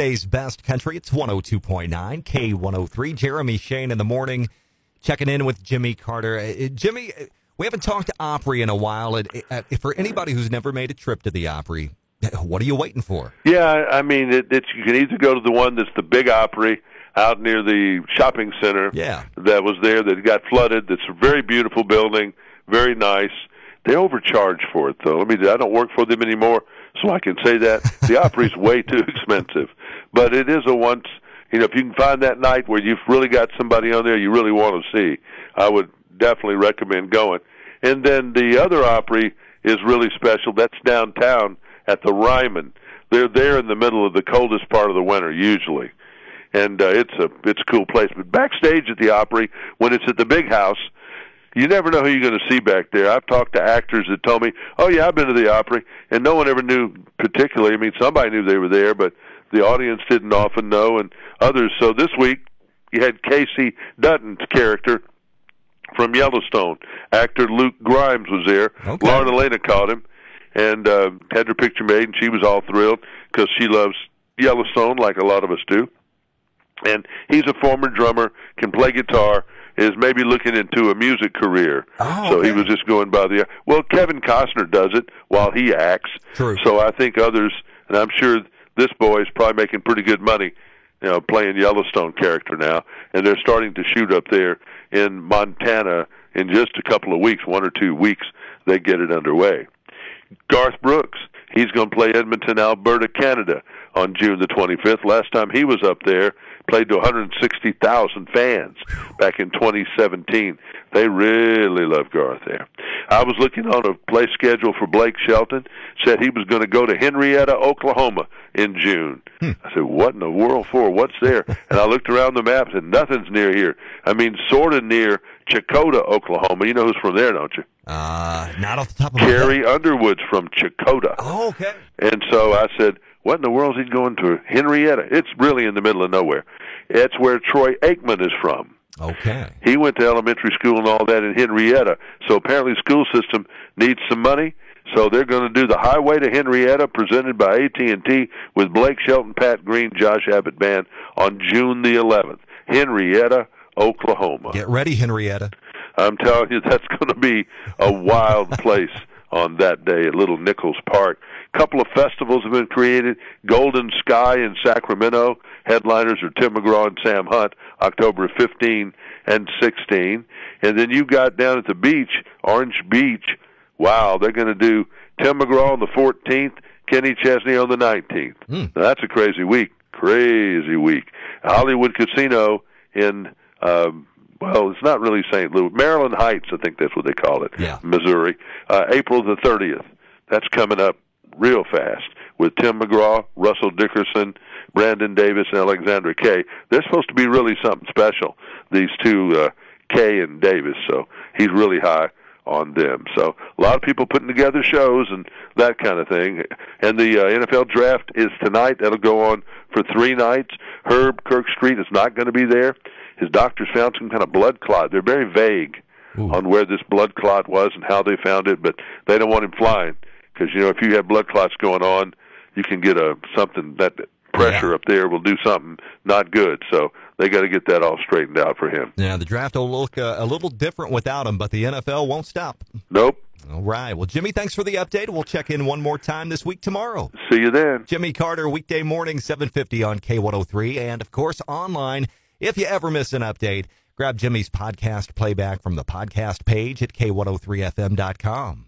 Day's best country. It's 102.9 K103. Jeremy Shane in the morning, checking in with Jimmy Carter. Uh, Jimmy, uh, we haven't talked to Opry in a while. Uh, for anybody who's never made a trip to the Opry, what are you waiting for? Yeah, I mean, it, it's you can either go to the one that's the big Opry out near the shopping center. Yeah, that was there that got flooded. That's a very beautiful building, very nice. They overcharge for it though. Let me. I don't work for them anymore, so I can say that the Opry's way too expensive. But it is a once. You know, if you can find that night where you've really got somebody on there you really want to see, I would definitely recommend going. And then the other Opry is really special. That's downtown at the Ryman. They're there in the middle of the coldest part of the winter usually, and uh, it's a it's a cool place. But backstage at the Opry, when it's at the big house, you never know who you're going to see back there. I've talked to actors that told me, "Oh yeah, I've been to the Opry," and no one ever knew particularly. I mean, somebody knew they were there, but the audience didn't often know, and others. So this week, you had Kayce Dutton's character from Yellowstone. Actor Luke Grimes was there. Okay. Lauren Alaina caught him and uh, had her picture made, and she was all thrilled because she loves Yellowstone like a lot of us do. And he's a former drummer, can play guitar, is maybe looking into a music career. Oh, so okay. he was just going by the well. Kevin Costner does it while he acts. True. So I think others, and I'm sure this boy is probably making pretty good money, you know, playing Yellowstone character now, and they're starting to shoot up there in Montana in just a couple of weeks, one or two weeks. They get it underway. Garth Brooks, he's going to play Edmonton, Alberta, Canada on June the 25th. Last time he was up there, played to 160,000 fans back in 2017. They really love Garth there. I was looking on a play schedule for Blake Shelton. Said he was going to go to Henryetta, Oklahoma in June. Hmm. I said, "What in the world for? What's there?" and I looked around the map and nothing's near here. I mean, sort of near Checotah, Oklahoma. You know who's from there, don't you? Uh, not off the top of my head. Carrie Underwood's from Checotah. Oh, okay. And so I said, what in the world is he going to Henryetta? It's really in the middle of nowhere. It's where Troy Aikman is from. Okay. He went to elementary school and all that in Henryetta. So apparently the school system needs some money. So they're going to do the Highway to Henryetta presented by AT&T with Blake Shelton, Pat Green, Josh Abbott Band on June the 11th. Henryetta, Oklahoma. Get ready, Henryetta. I'm telling you, that's going to be a wild place on that day at Little Nichols Park. A couple of festivals have been created. Golden Sky in Sacramento. Headliners are Tim McGraw and Sam Hunt, October 15 and 16. And then you got down at the beach, Orange Beach. Wow, they're going to do Tim McGraw on the 14th, Kenny Chesney on the 19th. Mm. Now, that's a crazy week. Crazy week. Hollywood Casino in um, well, it's not really St. Louis, Maryland Heights, I think that's what they call it, Yeah. Missouri. Uh, April the 30th. That's coming up real fast with Tim McGraw, Russell Dickerson, Brandon Davis, and Alexandra Kay. They're supposed to be really something special, these two, uh, Kay and Davis. So he's really high on them. So a lot of people putting together shows and that kind of thing. And the uh, NFL draft is tonight. That'll go on for three nights. Herb Kirkstreet is not going to be there. His doctors found some kind of blood clot. They're very vague Ooh. on where this blood clot was and how they found it, but they don't want him flying because you know if you have blood clots going on, you can get a something that pressure Yeah. up there will do something not good. So they got to get that all straightened out for him. Yeah, the draft will look uh, a little different without him, but the NFL won't stop. Nope. All right. Well, Jimmy, thanks for the update. We'll check in one more time this week tomorrow. See you then. Jimmy Carter, weekday morning, 750 on K103, and of course online. If you ever miss an update, grab Jimmy's podcast playback from the podcast page at K103FM.com.